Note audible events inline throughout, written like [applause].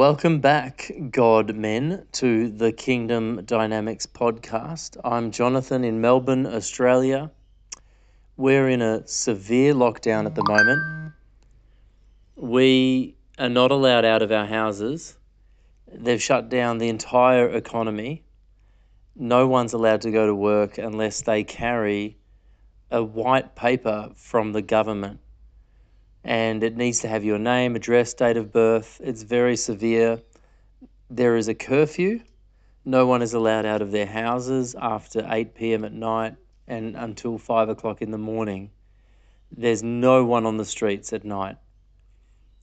Welcome back, God men, to the Kingdom Dynamics podcast. I'm Jonathan in Melbourne, Australia. We're in a severe lockdown at the moment. We are not allowed out of our houses. They've shut down the entire economy. No one's allowed to go to work unless they carry a white paper from the government and it needs to have your name, address, date of birth. It's very severe. There is a curfew. No one is allowed out of their houses after 8 p.m. at night and until 5 o'clock in the morning. There's no one on the streets at night.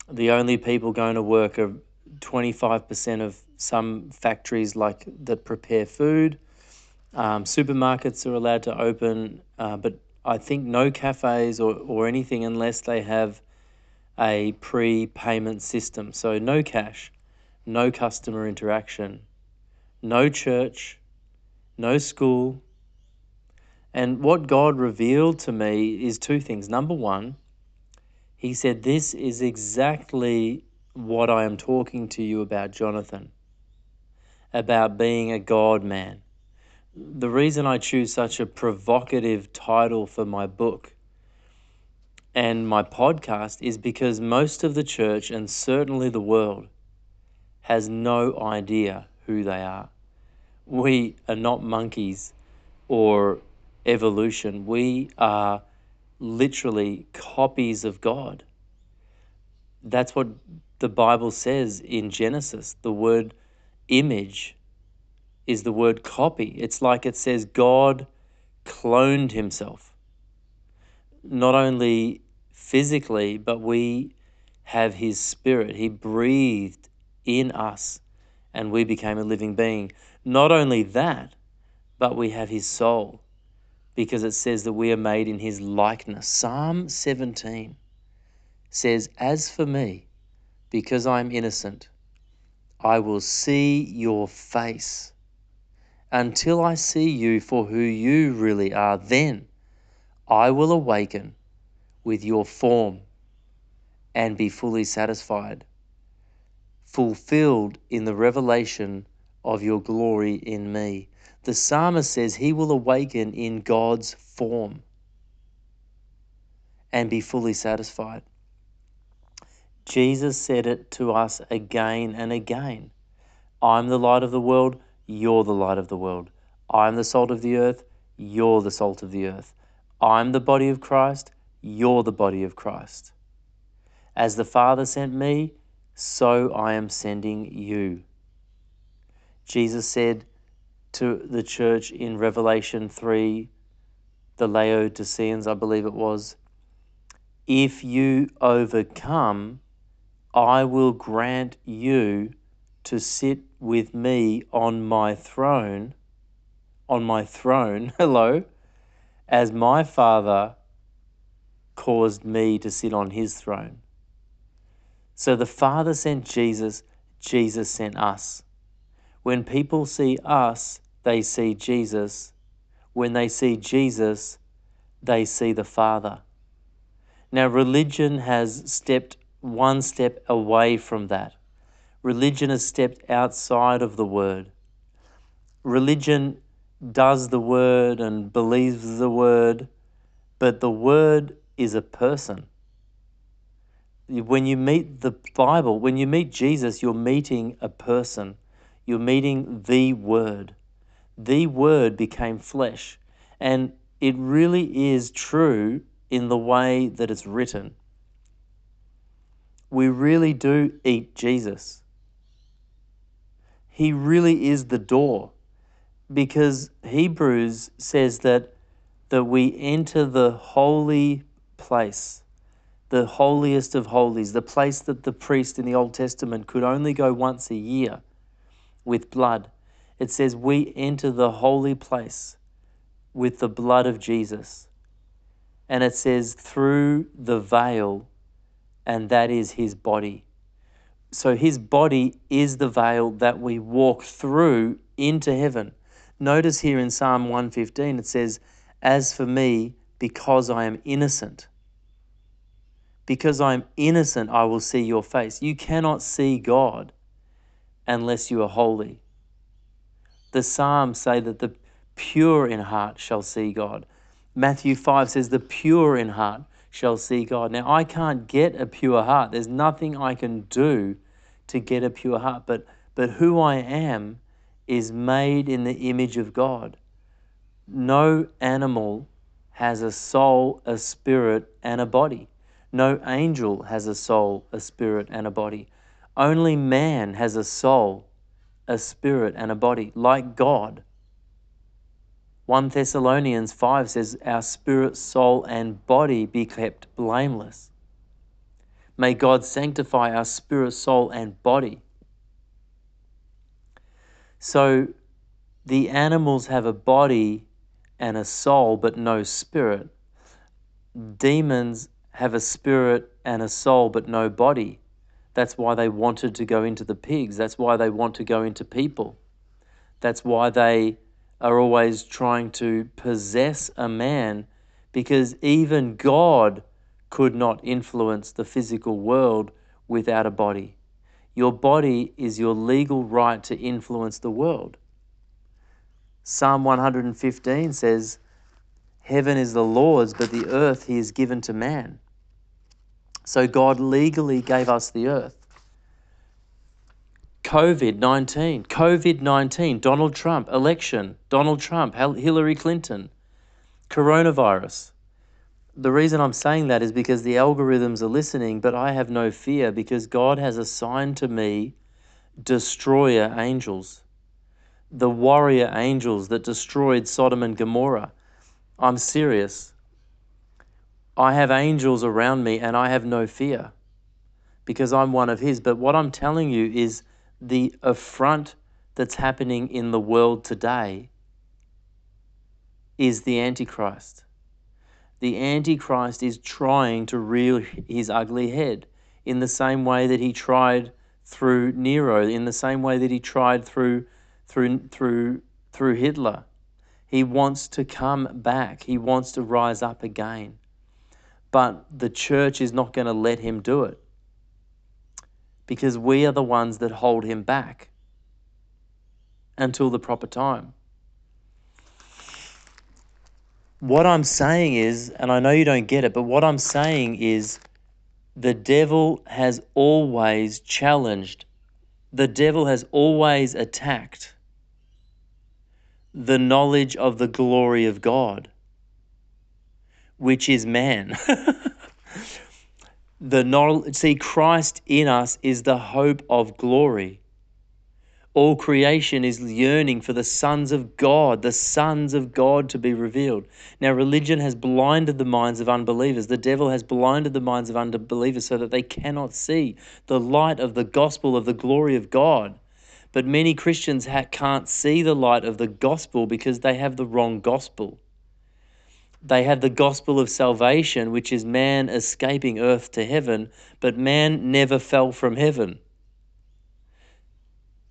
The only people going to work are 25% of some factories like that prepare food. Um, supermarkets are allowed to open, uh, but I think no cafes or, or anything unless they have a pre-payment system. So no cash, no customer interaction, no church, no school. And what God revealed to me is two things. Number one, he said, This is exactly what I am talking to you about, Jonathan, about being a God man. The reason I choose such a provocative title for my book and my podcast is because most of the church and certainly the world has no idea who they are. We are not monkeys or evolution. We are literally copies of God. That's what the Bible says in Genesis. The word image is the word copy. It's like it says God cloned himself. Not only physically, but we have His Spirit. He breathed in us and we became a living being. Not only that, but we have His soul because it says that we are made in His likeness. Psalm 17 says, As for me, because I'm innocent, I will see your face. Until I see you for who you really are, then I will awaken with your form and be fully satisfied, fulfilled in the revelation of your glory in me. The psalmist says he will awaken in God's form and be fully satisfied. Jesus said it to us again and again I'm the light of the world, you're the light of the world. I'm the salt of the earth, you're the salt of the earth. I'm the body of Christ, you're the body of Christ. As the Father sent me, so I am sending you. Jesus said to the church in Revelation 3, the Laodiceans, I believe it was, if you overcome, I will grant you to sit with me on my throne, on my throne, [laughs] hello, as my Father caused me to sit on his throne. So the Father sent Jesus, Jesus sent us. When people see us, they see Jesus. When they see Jesus, they see the Father. Now, religion has stepped one step away from that. Religion has stepped outside of the Word. Religion does the Word and believes the Word, but the Word is a person. When you meet the Bible, when you meet Jesus, you're meeting a person. You're meeting the Word. The Word became flesh. And it really is true in the way that it's written. We really do eat Jesus. He really is the door because Hebrews says that that we enter the holy place the holiest of holies, the place that the priest in the Old Testament could only go once a year with blood. It says, We enter the holy place with the blood of Jesus. And it says, through the veil, and that is his body. So his body is the veil that we walk through into heaven. Notice here in Psalm 115, it says, As for me, because I am innocent, because I am innocent, I will see your face. You cannot see God unless you are holy. The Psalms say that the pure in heart shall see God. Matthew 5 says, The pure in heart shall see God. Now, I can't get a pure heart. There's nothing I can do to get a pure heart, but, but who I am is made in the image of God. No animal has a soul, a spirit, and a body. No angel has a soul, a spirit, and a body. Only man has a soul, a spirit, and a body, like God. 1 Thessalonians 5 says, Our spirit, soul, and body be kept blameless. May God sanctify our spirit, soul, and body. So the animals have a body and a soul, but no spirit. Demons have a spirit and a soul, but no body. That's why they wanted to go into the pigs. That's why they want to go into people. That's why they are always trying to possess a man, because even God could not influence the physical world without a body. Your body is your legal right to influence the world. Psalm 115 says, Heaven is the Lord's, but the earth he has given to man. So God legally gave us the earth. COVID 19, COVID 19, Donald Trump, election, Donald Trump, Hillary Clinton, coronavirus. The reason I'm saying that is because the algorithms are listening, but I have no fear because God has assigned to me destroyer angels, the warrior angels that destroyed Sodom and Gomorrah. I'm serious. I have angels around me and I have no fear because I'm one of His. But what I'm telling you is the affront that's happening in the world today is the Antichrist. The Antichrist is trying to rear his ugly head in the same way that he tried through Nero, in the same way that he tried through through through through Hitler. He wants to come back. He wants to rise up again but the church is not going to let him do it because we are the ones that hold him back until the proper time. What I'm saying is, and I know you don't get it, but what I'm saying is the devil has always challenged, the devil has always attacked the knowledge of the glory of God which is man. [laughs] the knowledge, see, Christ in us is the hope of glory. All creation is yearning for the sons of God, the sons of God to be revealed. Now, religion has blinded the minds of unbelievers. The devil has blinded the minds of unbelievers so that they cannot see the light of the gospel of the glory of God. But many Christians ha- can't see the light of the gospel because they have the wrong gospel they have the gospel of salvation, which is man escaping earth to heaven, but man never fell from heaven.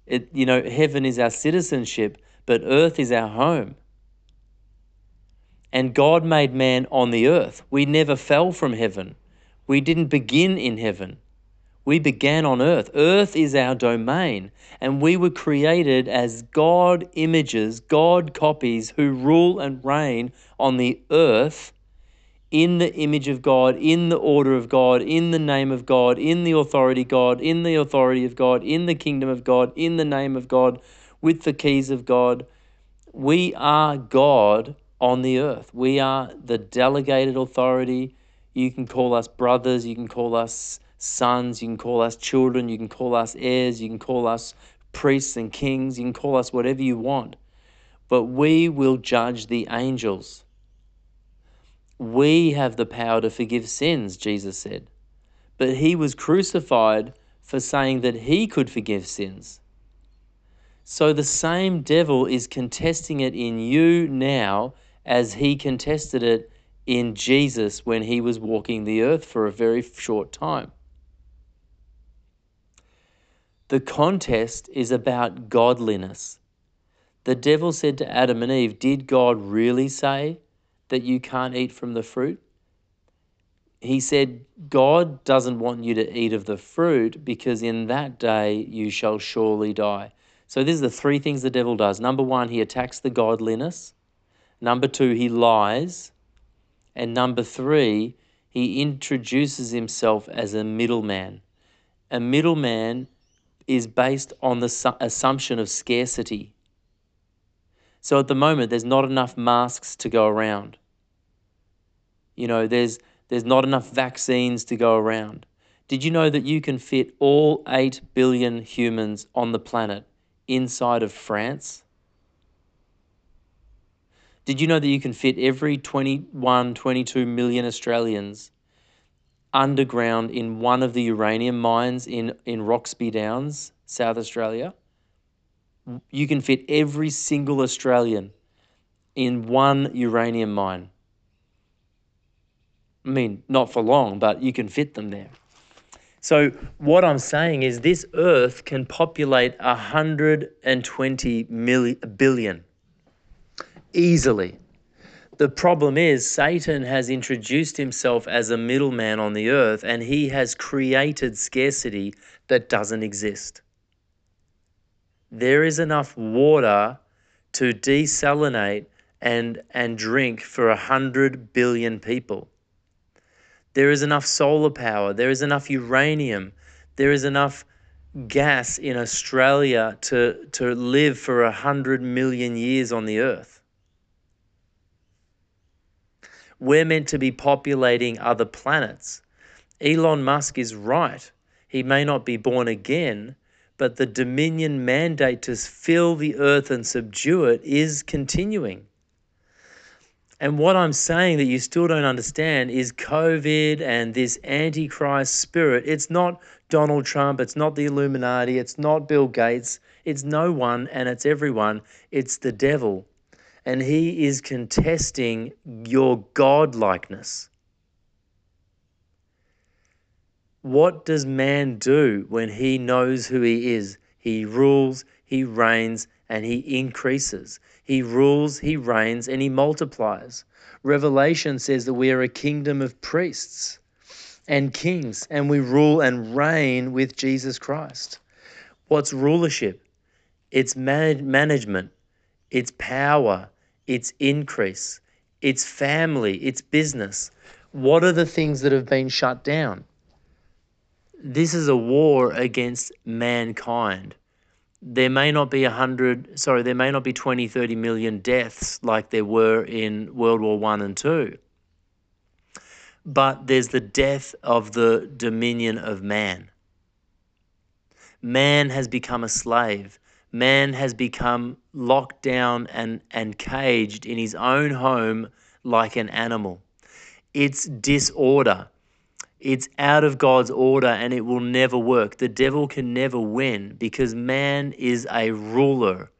It, you know, heaven is our citizenship, but earth is our home. And God made man on the earth. We never fell from heaven. We didn't begin in heaven. We began on earth. Earth is our domain, and we were created as God images, God copies who rule and reign on the earth in the image of God, in the order of God, in the name of God, in the authority God, in the authority of God, in the kingdom of God, in the name of God, with the keys of God. We are God on the earth. We are the delegated authority. You can call us brothers, you can call us sons, you can call us children, you can call us heirs, you can call us priests and kings, you can call us whatever you want. But we will judge the angels. We have the power to forgive sins, Jesus said. but he was crucified for saying that he could forgive sins. So the same devil is contesting it in you now as he contested it in Jesus when he was walking the earth for a very short time. The contest is about godliness. The devil said to Adam and Eve, Did God really say that you can't eat from the fruit? He said, God doesn't want you to eat of the fruit because in that day you shall surely die. So, these are the three things the devil does. Number one, he attacks the godliness. Number two, he lies. And number three, he introduces himself as a middleman. A middleman is based on the su- assumption of scarcity. So at the moment, there's not enough masks to go around. You know, there's there's not enough vaccines to go around. Did you know that you can fit all 8 billion humans on the planet inside of France? Did you know that you can fit every 21, 22 million Australians underground in one of the uranium mines in, in Roxby Downs, South Australia? You can fit every single Australian in one uranium mine. I mean, not for long, but you can fit them there. So, what I'm saying is, this earth can populate 120 million, billion easily. The problem is, Satan has introduced himself as a middleman on the earth and he has created scarcity that doesn't exist. There is enough water to desalinate and, and drink for 100 billion people. There is enough solar power, there is enough uranium, there is enough gas in Australia to, to live for 100 million years on the earth. We're meant to be populating other planets. Elon Musk is right. He may not be born again, but the dominion mandate to fill the earth and subdue it is continuing. And what I'm saying that you still don't understand is COVID and this antichrist spirit. It's not Donald Trump, it's not the Illuminati, it's not Bill Gates, it's no one and it's everyone. It's the devil and he is contesting your godlikeness. What does man do when he knows who he is? He rules, he reigns, and he increases. He rules, he reigns, and he multiplies. Revelation says that we are a kingdom of priests and kings, and we rule and reign with Jesus Christ. What's rulership? It's man- management, it's power, its increase, its family, its business. What are the things that have been shut down? This is a war against mankind. There may not be 100, sorry, there may not be 20, 30 million deaths like there were in World War 1 and 2. But there's the death of the dominion of man. Man has become a slave man has become locked down and, and caged in his own home like an animal. It's disorder. It's out of God's order and it will never work. The devil can never win because man is a ruler.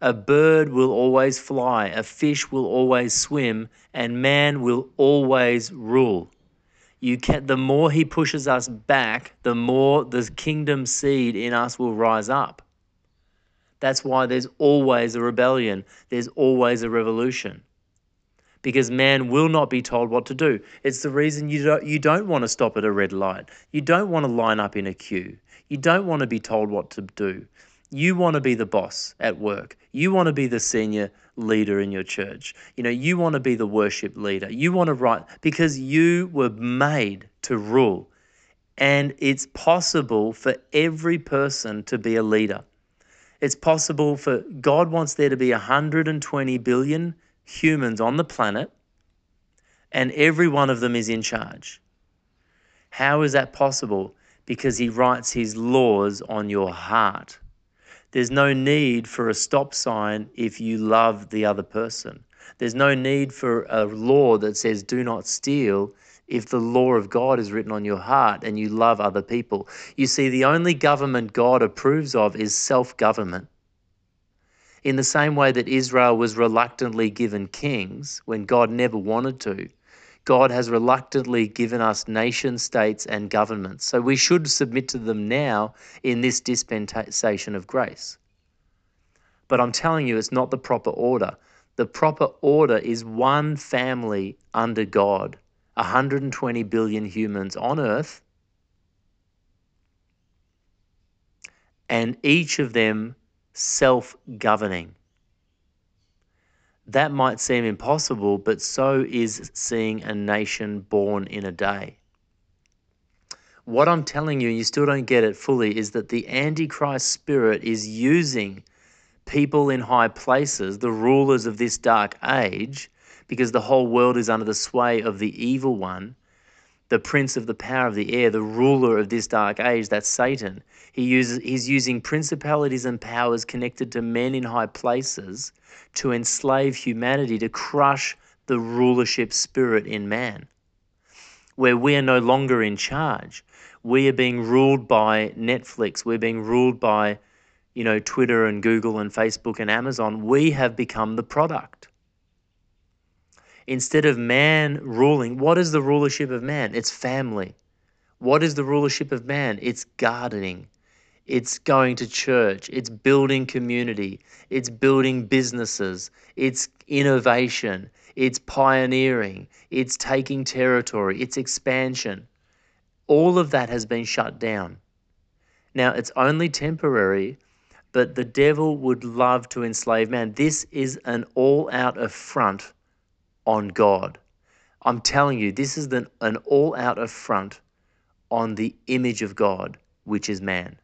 A bird will always fly, a fish will always swim, and man will always rule. You can, the more he pushes us back, the more the kingdom seed in us will rise up. That's why there's always a rebellion, there's always a revolution. Because man will not be told what to do. It's the reason you don't, you don't want to stop at a red light. You don't want to line up in a queue. You don't want to be told what to do. You want to be the boss at work. You want to be the senior leader in your church. You know, you want to be the worship leader. You want to write because you were made to rule. And it's possible for every person to be a leader. It's possible for God wants there to be 120 billion humans on the planet, and every one of them is in charge. How is that possible? Because He writes His laws on your heart. There's no need for a stop sign if you love the other person. There's no need for a law that says do not steal if the law of God is written on your heart and you love other people. You see, the only government God approves of is self government. In the same way that Israel was reluctantly given kings when God never wanted to, God has reluctantly given us nation states and governments. So we should submit to them now in this dispensation of grace. But I'm telling you, it's not the proper order. The proper order is one family under God 120 billion humans on Earth, and each of them self governing. That might seem impossible, but so is seeing a nation born in a day. What I'm telling you, and you still don't get it fully, is that the Antichrist spirit is using people in high places, the rulers of this dark age, because the whole world is under the sway of the evil one, the prince of the power of the air, the ruler of this dark age, that's Satan. He uses, he's using principalities and powers connected to men in high places to enslave humanity, to crush the rulership spirit in man, where we are no longer in charge. We are being ruled by Netflix. We're being ruled by, you know, Twitter and Google and Facebook and Amazon. We have become the product. Instead of man ruling, what is the rulership of man? It's family. What is the rulership of man? It's gardening. It's going to church. It's building community. It's building businesses. It's innovation. It's pioneering. It's taking territory. It's expansion. All of that has been shut down. Now, it's only temporary, but the devil would love to enslave man. This is an all out affront on God. I'm telling you, this is an all out affront on the image of God, which is man.